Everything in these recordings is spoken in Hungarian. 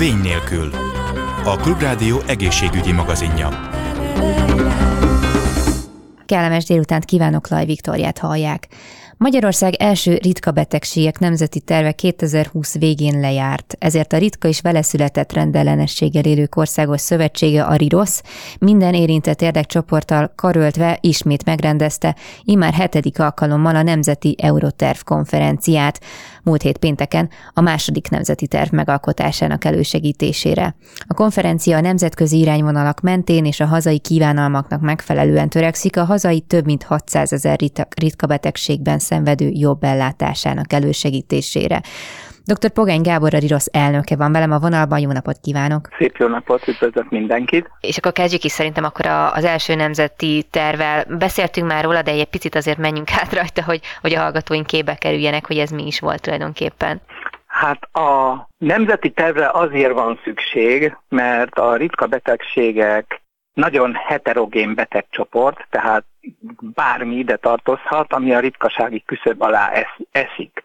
Vény nélkül. A Klubrádió egészségügyi magazinja. Kellemes délutánt kívánok, Laj Viktoriát hallják. Magyarország első ritka betegségek nemzeti terve 2020 végén lejárt, ezért a ritka és veleszületett rendellenességgel élők országos szövetsége, a RIROSZ, minden érintett érdekcsoporttal karöltve ismét megrendezte immár hetedik alkalommal a Nemzeti Euroterv konferenciát, múlt hét pénteken a második nemzeti terv megalkotásának elősegítésére. A konferencia a nemzetközi irányvonalak mentén és a hazai kívánalmaknak megfelelően törekszik a hazai több mint 600 ezer ritka betegségben szenvedő jobb ellátásának elősegítésére. Dr. Pogány Gábor, a RIROSZ elnöke van velem a vonalban, jó napot kívánok! Szép jó napot, üdvözlök mindenkit! És akkor kezdjük is szerintem akkor az első nemzeti tervel. Beszéltünk már róla, de egy picit azért menjünk át rajta, hogy, hogy a hallgatóink képbe kerüljenek, hogy ez mi is volt tulajdonképpen. Hát a nemzeti tervre azért van szükség, mert a ritka betegségek nagyon heterogén betegcsoport, tehát bármi ide tartozhat, ami a ritkasági küszöb alá eszik.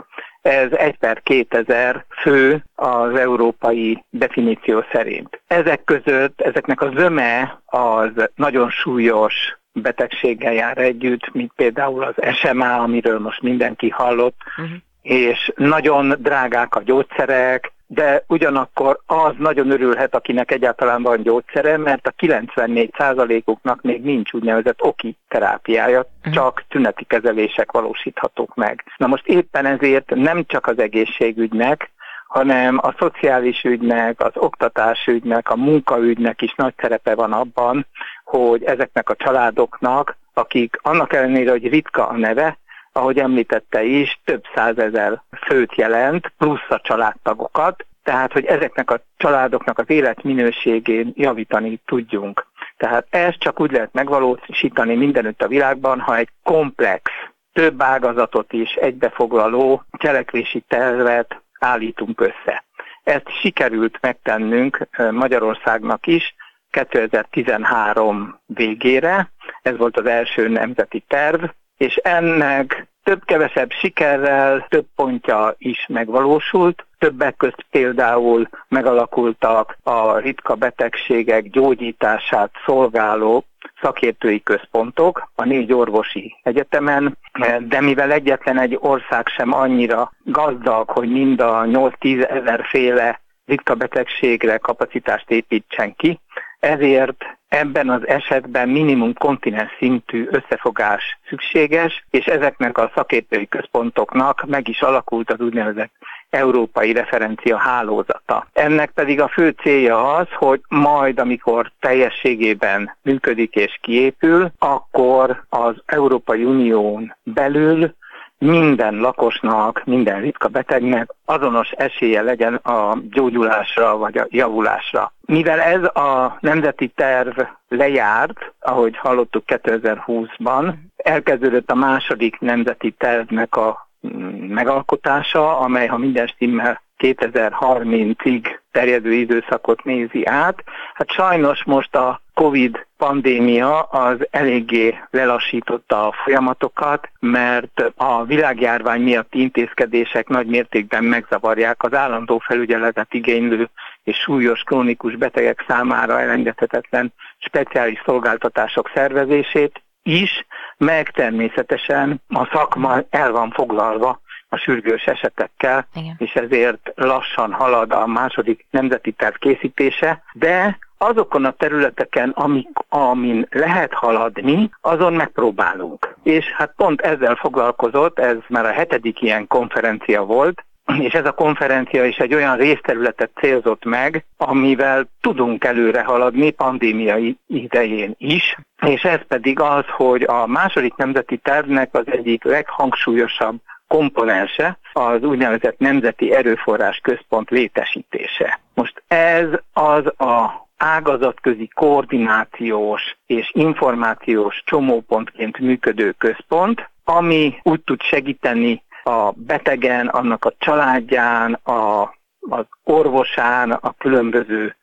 Ez 1 per 2000 fő az európai definíció szerint. Ezek között, ezeknek a zöme az nagyon súlyos betegséggel jár együtt, mint például az SMA, amiről most mindenki hallott, uh-huh. és nagyon drágák a gyógyszerek, de ugyanakkor az nagyon örülhet, akinek egyáltalán van gyógyszere, mert a 94%-uknak még nincs úgynevezett oki terápiája, uh-huh. csak tüneti kezelések valósíthatók meg. Na most éppen ezért nem csak az egészségügynek, hanem a szociális ügynek, az oktatásügynek, a munkaügynek is nagy szerepe van abban, hogy ezeknek a családoknak, akik annak ellenére, hogy ritka a neve, ahogy említette is, több százezer főt jelent, plusz a családtagokat, tehát hogy ezeknek a családoknak az életminőségén javítani tudjunk. Tehát ezt csak úgy lehet megvalósítani mindenütt a világban, ha egy komplex, több ágazatot is egybefoglaló cselekvési tervet állítunk össze. Ezt sikerült megtennünk Magyarországnak is 2013 végére, ez volt az első nemzeti terv, és ennek több-kevesebb sikerrel több pontja is megvalósult. Többek közt például megalakultak a ritka betegségek gyógyítását szolgáló szakértői központok a négy orvosi egyetemen, de mivel egyetlen egy ország sem annyira gazdag, hogy mind a 8-10 ezer féle ritka betegségre kapacitást építsen ki, ezért ebben az esetben minimum kontinens szintű összefogás szükséges, és ezeknek a szakértői központoknak meg is alakult az úgynevezett európai referencia hálózata. Ennek pedig a fő célja az, hogy majd, amikor teljességében működik és kiépül, akkor az Európai Unión belül minden lakosnak, minden ritka betegnek azonos esélye legyen a gyógyulásra vagy a javulásra. Mivel ez a nemzeti terv lejárt, ahogy hallottuk 2020-ban, elkezdődött a második nemzeti tervnek a mm, megalkotása, amely, ha minden stimmel, 2030-ig terjedő időszakot nézi át. Hát sajnos most a Covid pandémia az eléggé lelassította a folyamatokat, mert a világjárvány miatti intézkedések nagy mértékben megzavarják az állandó felügyeletet igénylő és súlyos krónikus betegek számára elengedhetetlen speciális szolgáltatások szervezését is, meg természetesen a szakma el van foglalva a sürgős esetekkel, Igen. és ezért lassan halad a második nemzeti terv készítése, de azokon a területeken, amik, amin lehet haladni, azon megpróbálunk. És hát pont ezzel foglalkozott, ez már a hetedik ilyen konferencia volt, és ez a konferencia is egy olyan részterületet célzott meg, amivel tudunk előre haladni pandémiai idején is, és ez pedig az, hogy a második nemzeti tervnek az egyik leghangsúlyosabb komponense az úgynevezett Nemzeti Erőforrás Központ létesítése. Most ez az a ágazatközi koordinációs és információs csomópontként működő központ, ami úgy tud segíteni a betegen, annak a családján, a, az orvosán, a különböző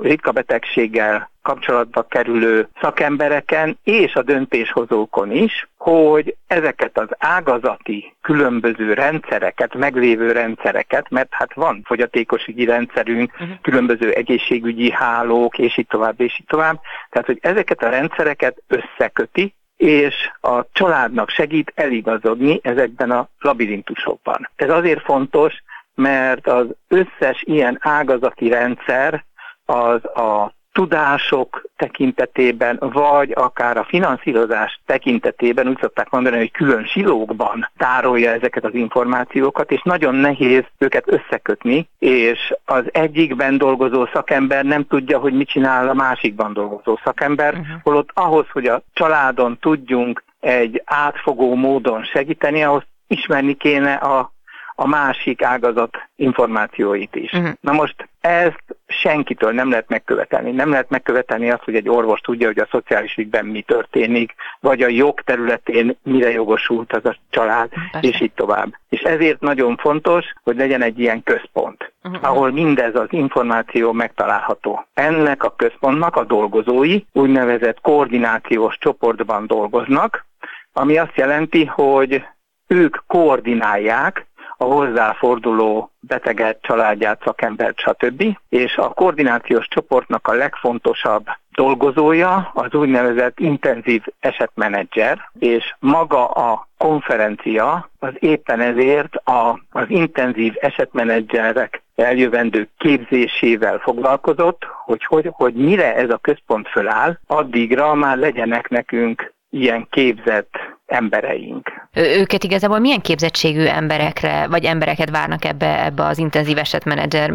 ritka betegséggel kapcsolatba kerülő szakembereken és a döntéshozókon is, hogy ezeket az ágazati különböző rendszereket, meglévő rendszereket, mert hát van fogyatékosügyi rendszerünk, uh-huh. különböző egészségügyi hálók, és így tovább, és így tovább. Tehát, hogy ezeket a rendszereket összeköti, és a családnak segít eligazodni ezekben a labirintusokban. Ez azért fontos, mert az összes ilyen ágazati rendszer az a tudások tekintetében, vagy akár a finanszírozás tekintetében, úgy szokták mondani, hogy külön silókban tárolja ezeket az információkat, és nagyon nehéz őket összekötni, és az egyikben dolgozó szakember nem tudja, hogy mit csinál a másikban dolgozó szakember, uh-huh. holott ahhoz, hogy a családon tudjunk egy átfogó módon segíteni, ahhoz ismerni kéne a a másik ágazat információit is. Uh-huh. Na most ezt senkitől nem lehet megkövetelni. Nem lehet megkövetelni azt, hogy egy orvos tudja, hogy a szociális ügyben mi történik, vagy a jog területén mire jogosult az a család, Persze. és így tovább. És ezért nagyon fontos, hogy legyen egy ilyen központ, uh-huh. ahol mindez az információ megtalálható. Ennek a központnak a dolgozói úgynevezett koordinációs csoportban dolgoznak, ami azt jelenti, hogy ők koordinálják a hozzáforduló beteget, családját, szakembert, stb. És a koordinációs csoportnak a legfontosabb dolgozója az úgynevezett intenzív esetmenedzser, és maga a konferencia az éppen ezért a, az intenzív esetmenedzserek eljövendő képzésével foglalkozott, hogy, hogy, hogy mire ez a központ föláll, addigra már legyenek nekünk ilyen képzett embereink. Őket igazából milyen képzettségű emberekre, vagy embereket várnak ebbe, ebbe az intenzív esetmenedzser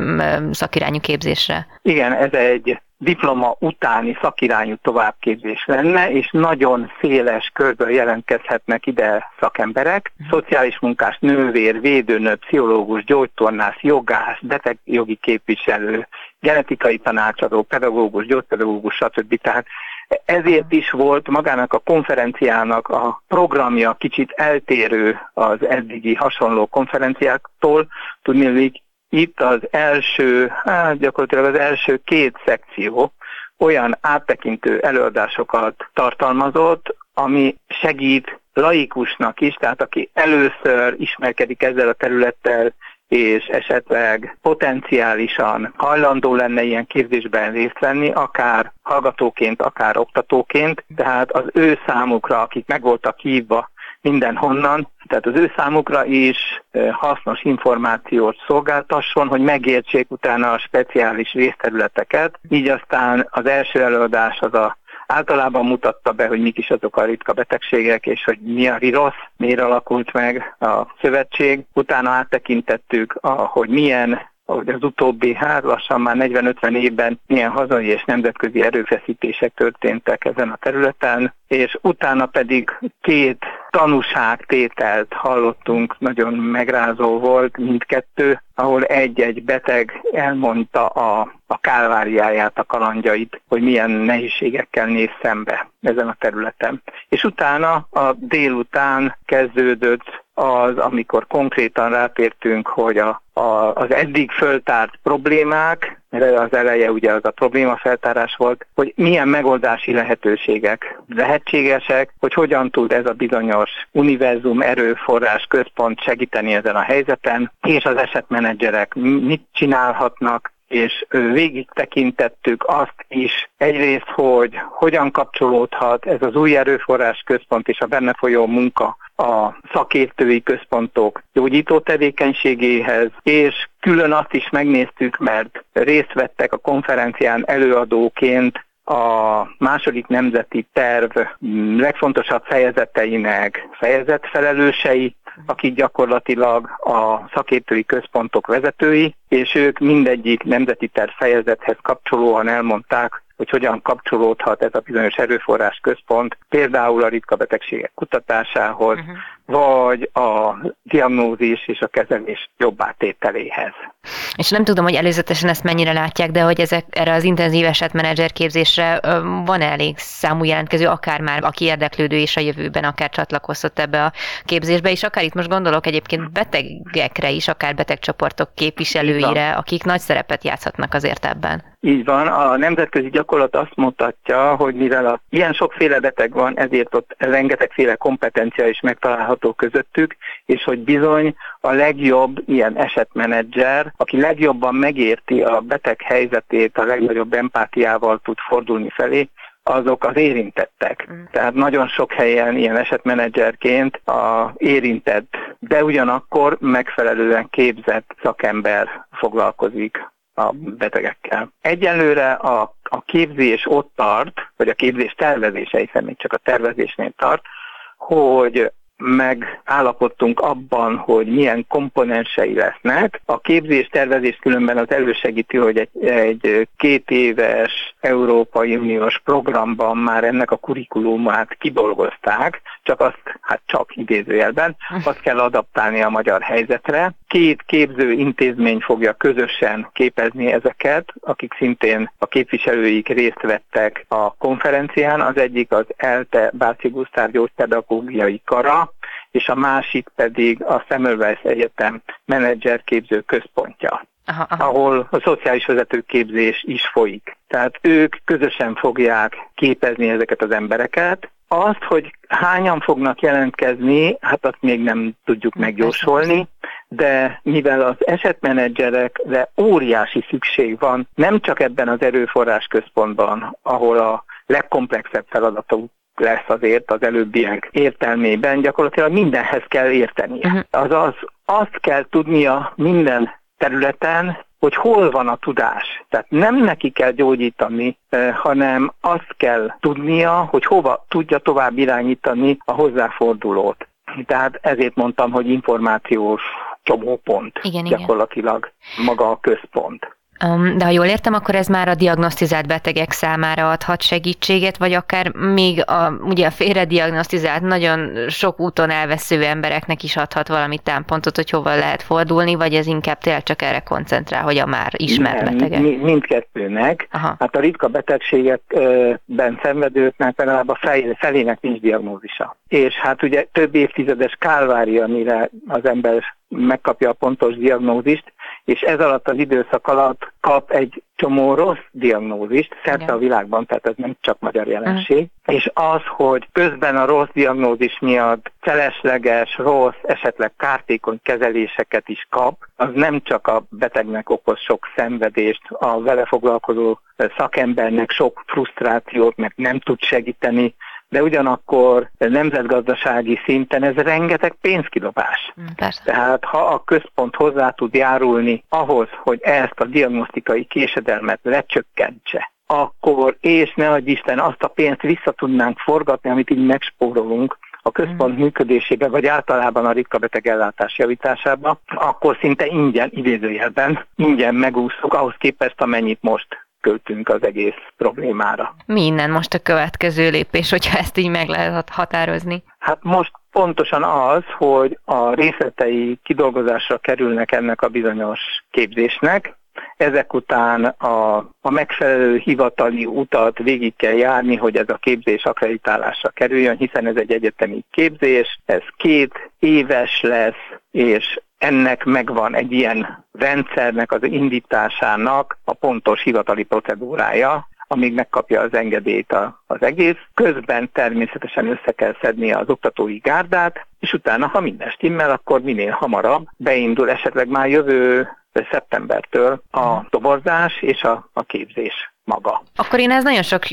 szakirányú képzésre? Igen, ez egy diploma utáni szakirányú továbbképzés lenne, és nagyon széles körből jelentkezhetnek ide szakemberek, uh-huh. szociális munkás, nővér, védőnő, pszichológus, gyógytornász, jogász, betegjogi képviselő, genetikai tanácsadó, pedagógus, gyógypedagógus, stb. Tehát ezért is volt magának a konferenciának a programja kicsit eltérő az eddigi hasonló konferenciáktól. Tudni, itt az első, hát gyakorlatilag az első két szekció olyan áttekintő előadásokat tartalmazott, ami segít laikusnak is, tehát aki először ismerkedik ezzel a területtel, és esetleg potenciálisan hajlandó lenne ilyen képzésben részt venni, akár hallgatóként, akár oktatóként, tehát az ő számukra, akik meg voltak hívva mindenhonnan, tehát az ő számukra is hasznos információt szolgáltasson, hogy megértsék utána a speciális részterületeket, így aztán az első előadás az a általában mutatta be, hogy mik is azok a ritka betegségek, és hogy mi a virus, miért alakult meg a szövetség. Utána áttekintettük, hogy milyen hogy az utóbbi, hát lassan már 40-50 évben milyen hazai és nemzetközi erőfeszítések történtek ezen a területen, és utána pedig két tanúságtételt hallottunk, nagyon megrázó volt mindkettő, ahol egy-egy beteg elmondta a, a kálváriáját, a kalandjait, hogy milyen nehézségekkel néz szembe ezen a területen. És utána a délután kezdődött az, amikor konkrétan rátértünk, hogy a, a, az eddig föltárt problémák, mert az eleje ugye az a problémafeltárás volt, hogy milyen megoldási lehetőségek lehetségesek, hogy hogyan tud ez a bizonyos univerzum erőforrás központ segíteni ezen a helyzeten, és az esetmenedzserek mit csinálhatnak, és végig tekintettük azt is egyrészt, hogy hogyan kapcsolódhat ez az új erőforrás központ és a benne folyó munka a szakértői központok gyógyító tevékenységéhez, és külön azt is megnéztük, mert részt vettek a konferencián előadóként a második nemzeti terv legfontosabb fejezeteinek fejezetfelelősei, akik gyakorlatilag a szakértői központok vezetői, és ők mindegyik nemzeti terv fejezethez kapcsolóan elmondták, hogy hogyan kapcsolódhat ez a bizonyos erőforrás központ például a ritka betegségek kutatásához, uh-huh. Vagy a diagnózis és a kezelés jobbá tételéhez. És nem tudom, hogy előzetesen ezt mennyire látják, de hogy ezek, erre az intenzív esetmenedzser képzésre van -e elég számú jelentkező, akár már aki érdeklődő és a jövőben akár csatlakozott ebbe a képzésbe, és akár itt most gondolok egyébként betegekre is, akár betegcsoportok képviselőire, akik nagy szerepet játszhatnak azért ebben. Így van, a nemzetközi gyakorlat azt mutatja, hogy mivel a, ilyen sokféle beteg van, ezért ott rengetegféle kompetencia is megtalálható közöttük, és hogy bizony a legjobb ilyen esetmenedzser, aki legjobban megérti a beteg helyzetét, a legnagyobb empátiával tud fordulni felé, azok az érintettek. Mm. Tehát nagyon sok helyen ilyen esetmenedzserként a érintett, de ugyanakkor megfelelően képzett szakember foglalkozik a betegekkel. Egyelőre a, a képzés ott tart, vagy a képzés tervezése, hiszen még csak a tervezésnél tart, hogy megállapodtunk abban, hogy milyen komponensei lesznek. A képzés tervezés különben az elősegíti, hogy egy, egy két éves Európai Uniós programban már ennek a kurikulumát kidolgozták, csak azt, hát csak idézőjelben, azt kell adaptálni a magyar helyzetre. Két képző intézmény fogja közösen képezni ezeket, akik szintén a képviselőik részt vettek a konferencián. Az egyik az ELTE Báci Gusztár Gyógypedagógiai Kara, és a másik pedig a Semmelweis Egyetem menedzserképző központja. Aha, aha. ahol a szociális vezetőképzés is folyik. Tehát ők közösen fogják képezni ezeket az embereket. Azt, hogy hányan fognak jelentkezni, hát azt még nem tudjuk megjósolni, de mivel az esetmenedzserekre óriási szükség van, nem csak ebben az erőforrás központban, ahol a legkomplexebb feladatok lesz azért az előbbiek értelmében, gyakorlatilag mindenhez kell értenie. Uh-huh. Azaz azt kell tudnia minden területen, hogy hol van a tudás. Tehát nem neki kell gyógyítani, hanem azt kell tudnia, hogy hova tudja tovább irányítani a hozzáfordulót. Tehát ezért mondtam, hogy információs csomópont igen, gyakorlatilag igen. maga a központ. De ha jól értem, akkor ez már a diagnosztizált betegek számára adhat segítséget, vagy akár még a, ugye a félrediagnosztizált, nagyon sok úton elvesző embereknek is adhat valami támpontot, hogy hova lehet fordulni, vagy ez inkább tényleg csak erre koncentrál, hogy a már ismert Nem, betegek? Mindkettőnek. Aha. Hát a ritka betegségekben szenvedőknek például a felének nincs diagnózisa. És hát ugye több évtizedes kálvária, mire az ember megkapja a pontos diagnózist, és ez alatt az időszak alatt kap egy csomó rossz diagnózist szerte Igen. a világban, tehát ez nem csak magyar jelenség, uh-huh. és az, hogy közben a rossz diagnózis miatt felesleges, rossz, esetleg kártékony kezeléseket is kap, az nem csak a betegnek okoz sok szenvedést, a vele foglalkozó szakembernek sok frusztrációt, meg nem tud segíteni, de ugyanakkor nemzetgazdasági szinten ez rengeteg pénzkidobás. Mm, persze. Tehát ha a központ hozzá tud járulni ahhoz, hogy ezt a diagnosztikai késedelmet lecsökkentse, akkor, és ne adj Isten, azt a pénzt vissza tudnánk forgatni, amit így megspórolunk, a központ mm. működésébe, vagy általában a ritka beteg ellátás javításába, akkor szinte ingyen, idézőjelben, ingyen megúszunk ahhoz képest, amennyit most költünk az egész problémára. Mi innen most a következő lépés, hogyha ezt így meg lehet határozni? Hát most pontosan az, hogy a részletei kidolgozásra kerülnek ennek a bizonyos képzésnek, ezek után a, a megfelelő hivatali utat végig kell járni, hogy ez a képzés akreditálásra kerüljön, hiszen ez egy egyetemi képzés, ez két éves lesz, és ennek megvan egy ilyen rendszernek az indításának a pontos hivatali procedúrája, amíg megkapja az engedélyt a, az egész. Közben természetesen össze kell szedni az oktatói gárdát, és utána, ha minden stimmel, akkor minél hamarabb beindul esetleg már jövő szeptembertől a toborzás és a, a képzés maga. Akkor én ez nagyon sok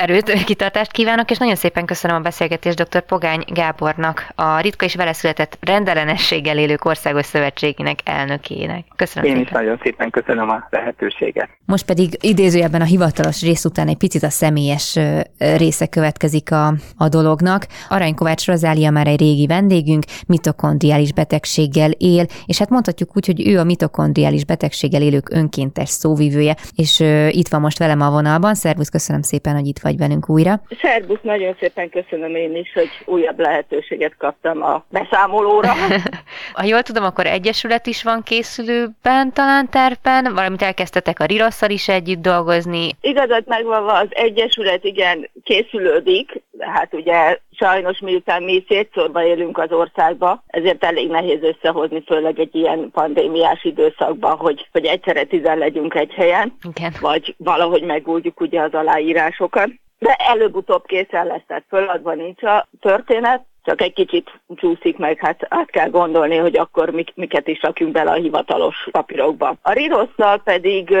erőt, kitartást kívánok, és nagyon szépen köszönöm a beszélgetést dr. Pogány Gábornak, a ritka és veleszületett rendellenességgel élők országos szövetségének elnökének. Köszönöm Én szépen. is nagyon szépen köszönöm a lehetőséget. Most pedig idézőjelben a hivatalos rész után egy picit a személyes része következik a, a dolognak. Arany Kovács Rozália már egy régi vendégünk, mitokondriális betegséggel él, és hát mondhatjuk úgy, hogy ő a mitokondriális betegséggel élők önkéntes szóvivője, és itt van most velem a vonalban. Szervusz, köszönöm szépen, hogy itt vagy velünk újra. Szervusz, nagyon szépen köszönöm én is, hogy újabb lehetőséget kaptam a beszámolóra. ha jól tudom, akkor egyesület is van készülőben, talán tervben, valamit elkezdtetek a Rirasszal is együtt dolgozni. Igazad megvan, az egyesület igen készülődik, hát ugye sajnos miután mi szétszórva élünk az országba, ezért elég nehéz összehozni, főleg egy ilyen pandémiás időszakban, hogy, hogy egyszerre tizen legyünk egy helyen, Igen. vagy valahogy megújjuk ugye az aláírásokat. De előbb-utóbb készen lesz, tehát föladva nincs a történet, csak egy kicsit csúszik meg, hát át kell gondolni, hogy akkor mik, miket is rakjunk bele a hivatalos papírokba. A Rirosszal pedig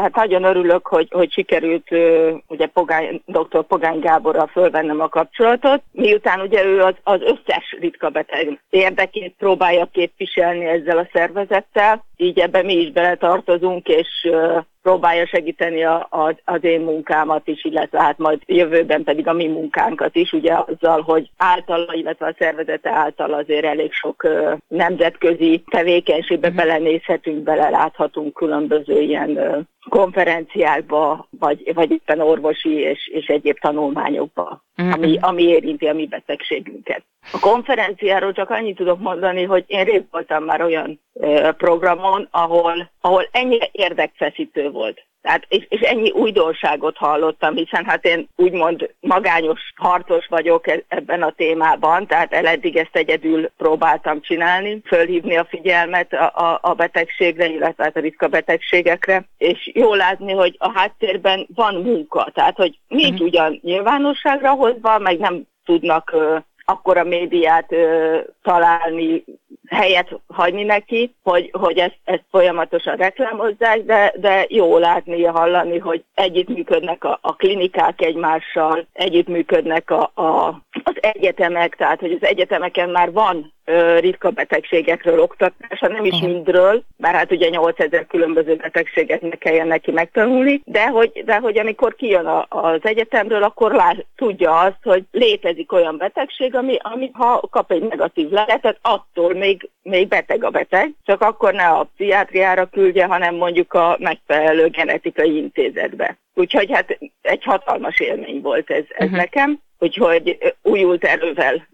hát nagyon örülök, hogy, hogy sikerült ugye Pogány, dr. Pogány Gáborral fölvennem a kapcsolatot, miután ugye ő az, az összes ritka beteg érdekét próbálja képviselni ezzel a szervezettel, így ebbe mi is beletartozunk, és próbálja segíteni a, a, az én munkámat is, illetve hát majd jövőben pedig a mi munkánkat is, ugye azzal, hogy általa, illetve a szervezete által azért elég sok nemzetközi tevékenységbe belenézhetünk, beleláthatunk különböző ilyen konferenciákba, vagy, vagy éppen orvosi és, és egyéb tanulmányokba, uh-huh. ami, ami érinti a mi betegségünket. A konferenciáról csak annyit tudok mondani, hogy én rég voltam már olyan ö, programon, ahol, ahol ennyire érdekfeszítő volt. Tehát, és, és ennyi újdonságot hallottam, hiszen hát én úgymond magányos harcos vagyok e, ebben a témában, tehát eddig ezt egyedül próbáltam csinálni, fölhívni a figyelmet a, a, a betegségre, illetve hát a ritka betegségekre, és jó látni, hogy a háttérben van munka, tehát hogy nincs uh-huh. ugyan nyilvánosságra hozva, meg nem tudnak akkor a médiát ö, találni, helyet hagyni neki, hogy, hogy ezt, ezt folyamatosan reklámozzák, de, de jó látni, hallani, hogy együttműködnek a, a klinikák egymással, együttműködnek a, a, az egyetemek, tehát hogy az egyetemeken már van ritka betegségekről oktatása, nem is mindről, bár hát ugye 8000 különböző betegséget ne kelljen neki megtanulni, de hogy, de hogy amikor kijön a, az egyetemről, akkor lát, tudja azt, hogy létezik olyan betegség, ami, ami ha kap egy negatív leletet, attól még, még beteg a beteg, csak akkor ne a pszichiátriára küldje, hanem mondjuk a megfelelő genetikai intézetbe. Úgyhogy hát egy hatalmas élmény volt ez, ez uh-huh. nekem, úgyhogy újult erővel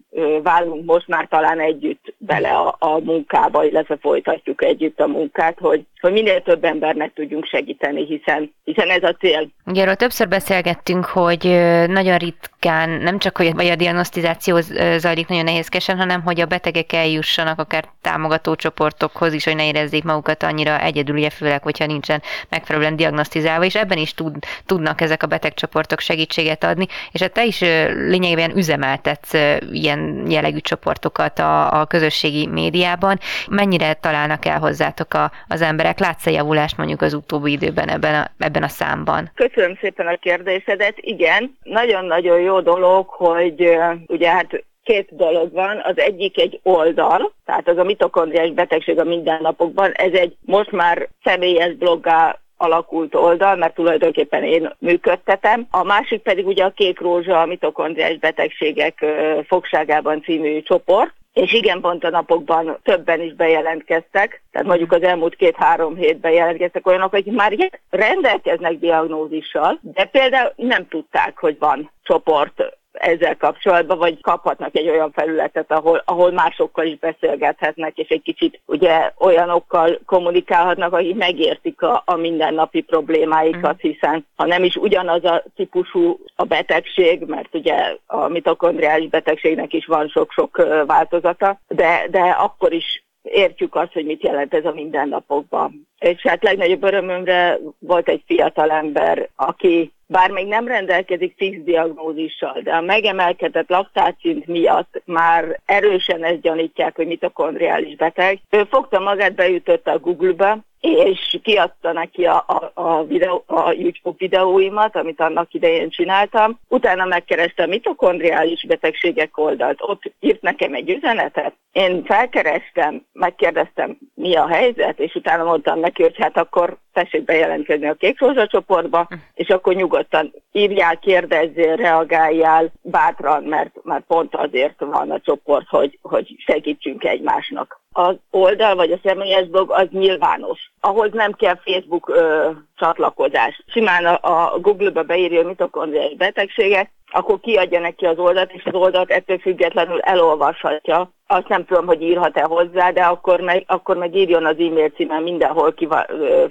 válunk most már talán együtt bele a, a munkába, illetve folytatjuk együtt a munkát, hogy, hogy minél több embernek tudjunk segíteni, hiszen, hiszen ez a cél. Ugye arról többször beszélgettünk, hogy nagyon ritkán, nem csak hogy a diagnosztizáció zajlik nagyon nehézkesen, hanem hogy a betegek eljussanak akár támogató csoportokhoz is, hogy ne érezzék magukat annyira egyedül, ugye főleg, hogyha nincsen megfelelően diagnosztizálva, és ebben is tud, tudnak ezek a betegcsoportok segítséget adni, és hát te is lényegében üzemeltetsz ilyen jellegű csoportokat a, a közösségi médiában. Mennyire találnak el hozzátok a, az emberek? Látsz-e javulást mondjuk az utóbbi időben ebben a, ebben a számban? Köszönöm szépen a kérdésedet. Igen, nagyon-nagyon jó dolog, hogy ugye hát két dolog van. Az egyik egy oldal, tehát az a mitokondriás betegség a mindennapokban. Ez egy most már személyes bloggá alakult oldal, mert tulajdonképpen én működtetem. A másik pedig ugye a Kék Rózsa, a mitokondriás betegségek fogságában című csoport, és igen, pont a napokban többen is bejelentkeztek, tehát mondjuk az elmúlt két-három hétben jelentkeztek olyanok, akik már rendelkeznek diagnózissal, de például nem tudták, hogy van csoport ezzel kapcsolatban, vagy kaphatnak egy olyan felületet, ahol, ahol másokkal is beszélgethetnek, és egy kicsit ugye olyanokkal kommunikálhatnak, akik megértik a, a mindennapi problémáikat, mm. hiszen ha nem is ugyanaz a típusú a betegség, mert ugye a mitokondriális betegségnek is van sok-sok változata, de, de akkor is értjük azt, hogy mit jelent ez a mindennapokban. És hát legnagyobb örömömre volt egy fiatal ember, aki bár még nem rendelkezik fix diagnózissal, de a megemelkedett laktácszint miatt már erősen ezt gyanítják, hogy mitokondriális beteg. Ő fogta magát, beütötte a Google-be, és kiadta neki a, a, a, videó, a YouTube videóimat, amit annak idején csináltam. Utána megkereste a mitokondriális betegségek oldalt. Ott írt nekem egy üzenetet. Én felkerestem, megkérdeztem, mi a helyzet, és utána mondtam neki, hogy hát akkor tessék bejelentkezni a Kék Rózsa csoportba, és akkor nyugodtan írjál, kérdezzél, reagáljál bátran, mert, mert pont azért van a csoport, hogy, hogy segítsünk egymásnak az oldal vagy a személyes blog az nyilvános. Ahhoz nem kell Facebook ö, csatlakozás. Simán a, a Google-ba beírja mitokondriás betegséget, akkor kiadja neki az oldalt, és az oldalt ettől függetlenül elolvashatja. Azt nem tudom, hogy írhat-e hozzá, de akkor meg, akkor meg írjon az e-mail címen mindenhol ki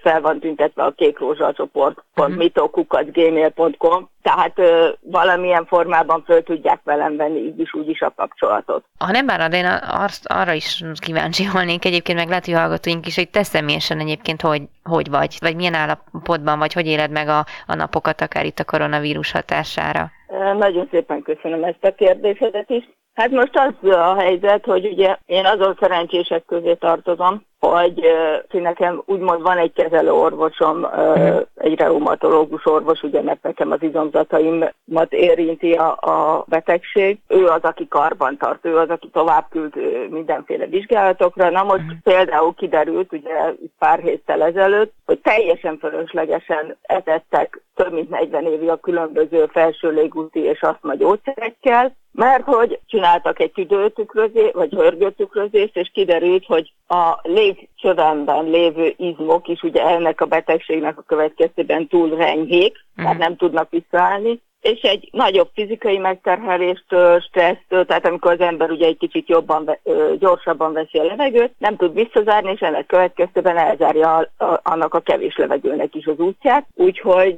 fel van tüntetve a kék rózsa csoport, uh-huh. Mhm. Tehát ö, valamilyen formában föl tudják velem venni így is, úgy is a kapcsolatot. Ha nem bánod, én azt, arra is kíváncsi volnék egyébként, meg lehet, hogy hallgatóink is, hogy te személyesen egyébként hogy, hogy vagy, vagy milyen állapotban vagy, hogy éled meg a, a napokat, akár itt a koronavírus hatására? Nagyon szépen köszönöm ezt a kérdésedet is. Hát most az a helyzet, hogy ugye én azon szerencsések közé tartozom, hogy uh, nekem úgymond van egy kezelő orvosom, uh, egy reumatológus orvos, ugye mert nekem az izomzataimat érinti a, a betegség. Ő az, aki karban tart, ő az, aki tovább küld mindenféle vizsgálatokra. Na most uh-huh. például kiderült, ugye pár héttel ezelőtt, hogy teljesen fölöslegesen etettek több mint 40 évi a különböző felső légúti és asztma gyógyszerekkel, mert hogy csináltak egy tüdőtükrözést, vagy hörgőtükrözést, és kiderült, hogy a légcsövemben lévő izmok is ugye ennek a betegségnek a következtében túl renyhék, tehát nem tudnak visszaállni, és egy nagyobb fizikai megterheléstől, stressztől, tehát amikor az ember ugye egy kicsit jobban, gyorsabban veszi a levegőt, nem tud visszazárni, és ennek következtében elzárja a, annak a kevés levegőnek is az útját. Úgyhogy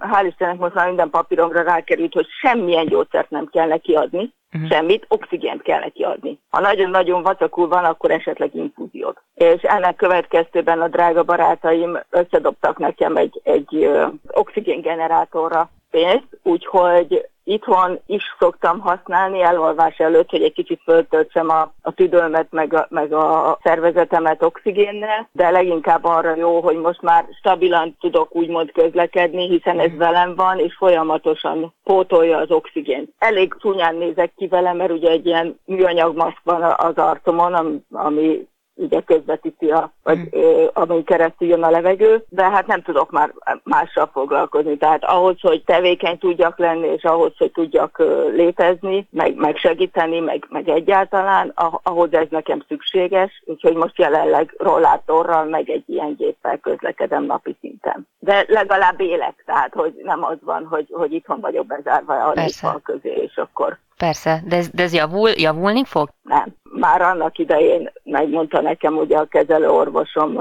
hál' Istennek most már minden papíromra rákerült, hogy semmilyen gyógyszert nem kell neki adni, uh-huh. semmit, oxigént kell neki adni. Ha nagyon-nagyon vacakul van, akkor esetleg infúziót. És ennek következtében a drága barátaim összedobtak nekem egy, egy oxigéngenerátorra pénzt, úgyhogy itthon is szoktam használni elolvás előtt, hogy egy kicsit föltöltsem a, a tüdőmet, meg a, meg a szervezetemet oxigénnel, de leginkább arra jó, hogy most már stabilan tudok úgymond közlekedni, hiszen ez velem van, és folyamatosan pótolja az oxigént. Elég csúnyán nézek ki vele, mert ugye egy ilyen műanyag maszk van az arcomon, ami ugye közvetíti, a, vagy mm. ö, amin keresztül jön a levegő, de hát nem tudok már mással foglalkozni. Tehát ahhoz, hogy tevékeny tudjak lenni, és ahhoz, hogy tudjak ö, létezni, meg, meg segíteni, meg, meg egyáltalán, ahhoz ez nekem szükséges, úgyhogy most jelenleg rollátorral, meg egy ilyen géppel közlekedem napi szinten. De legalább élek, tehát hogy nem az van, hogy, hogy itthon vagyok bezárva a közé, és akkor Persze, de ez, de ez javul, javulni fog? Nem. Már annak idején megmondta nekem ugye a kezelő orvosom,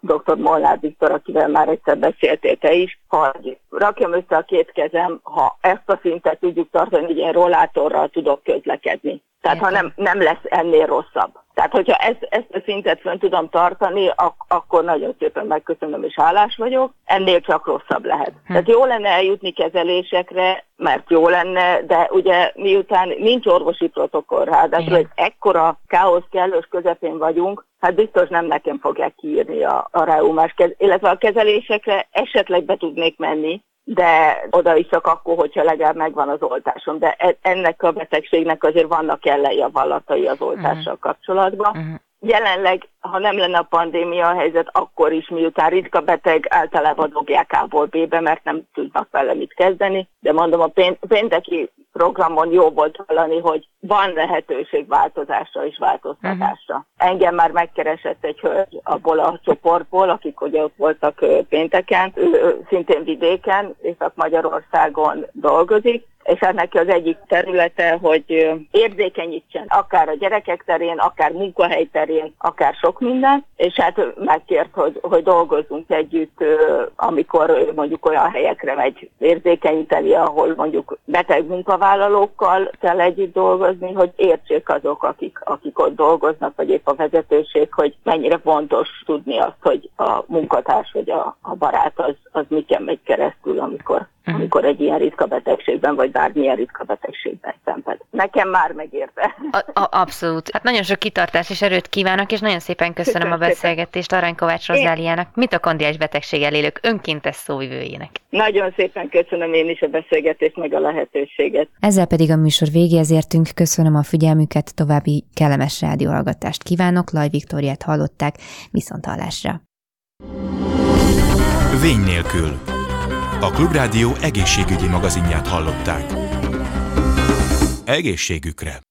dr. Molnár Viktor, akivel már egyszer beszéltél te is, hogy rakjam össze a két kezem, ha ezt a szintet tudjuk tartani, hogy én rollátorral tudok közlekedni. Tehát Értem. ha nem, nem lesz ennél rosszabb. Tehát, hogyha ezt, ezt a szintet fönn tudom tartani, ak- akkor nagyon szépen megköszönöm és hálás vagyok. Ennél csak rosszabb lehet. Hm. Tehát jó lenne eljutni kezelésekre, mert jó lenne, de ugye miután nincs orvosi protokoll, ráadásul egy ekkora káosz kellős közepén vagyunk, hát biztos nem nekem fogják kiírni a, a reumás, illetve a kezelésekre esetleg be tudnék menni, de oda is csak akkor, hogyha legalább megvan az oltásom. De e, ennek a betegségnek azért vannak ellenjavallatai az oltással uh-huh. Kapcsolatban. Uh-huh. Jelenleg, ha nem lenne a pandémia a helyzet, akkor is miután ritka beteg, általában dobják A-ból B-be, mert nem tudnak vele mit kezdeni. De mondom, a pénteki programon jó volt hallani, hogy van lehetőség változásra és változtatásra. Uh-huh. Engem már megkeresett egy hölgy abból a csoportból, akik ugye ott voltak pénteken, ő szintén vidéken, Észak-Magyarországon dolgozik, és hát neki az egyik területe, hogy érzékenyítsen akár a gyerekek terén, akár munkahely terén, akár sok minden, és hát megkért, hogy, hogy dolgozzunk együtt, amikor mondjuk olyan helyekre megy érzékenyíteni, ahol mondjuk beteg munkavállalókkal kell együtt dolgozni, hogy értsék azok, akik, akik ott dolgoznak, vagy épp a vezetőség, hogy mennyire fontos tudni azt, hogy a munkatárs vagy a, a barát az, az miken megy keresztül, amikor uh-huh. amikor egy ilyen ritka betegségben, vagy bármilyen ritka betegségben szenved. Nekem már megérte. A, a, abszolút. Hát nagyon sok kitartás és erőt kívánok, és nagyon szépen köszönöm, köszönöm a beszélgetést Arany Kovács Rozáliának, kondiás betegség elélők önkéntes szóvivőjének. Nagyon szépen köszönöm én is a beszélgetést, meg a lehetőséget. Ezzel pedig a műsor végéhez értünk. Köszönöm a figyelmüket, további kellemes rádióhallgatást kívánok. Laj Viktoriát hallották, viszont hallásra. Vény nélkül. A Klubrádió egészségügyi magazinját hallották. Egészségükre!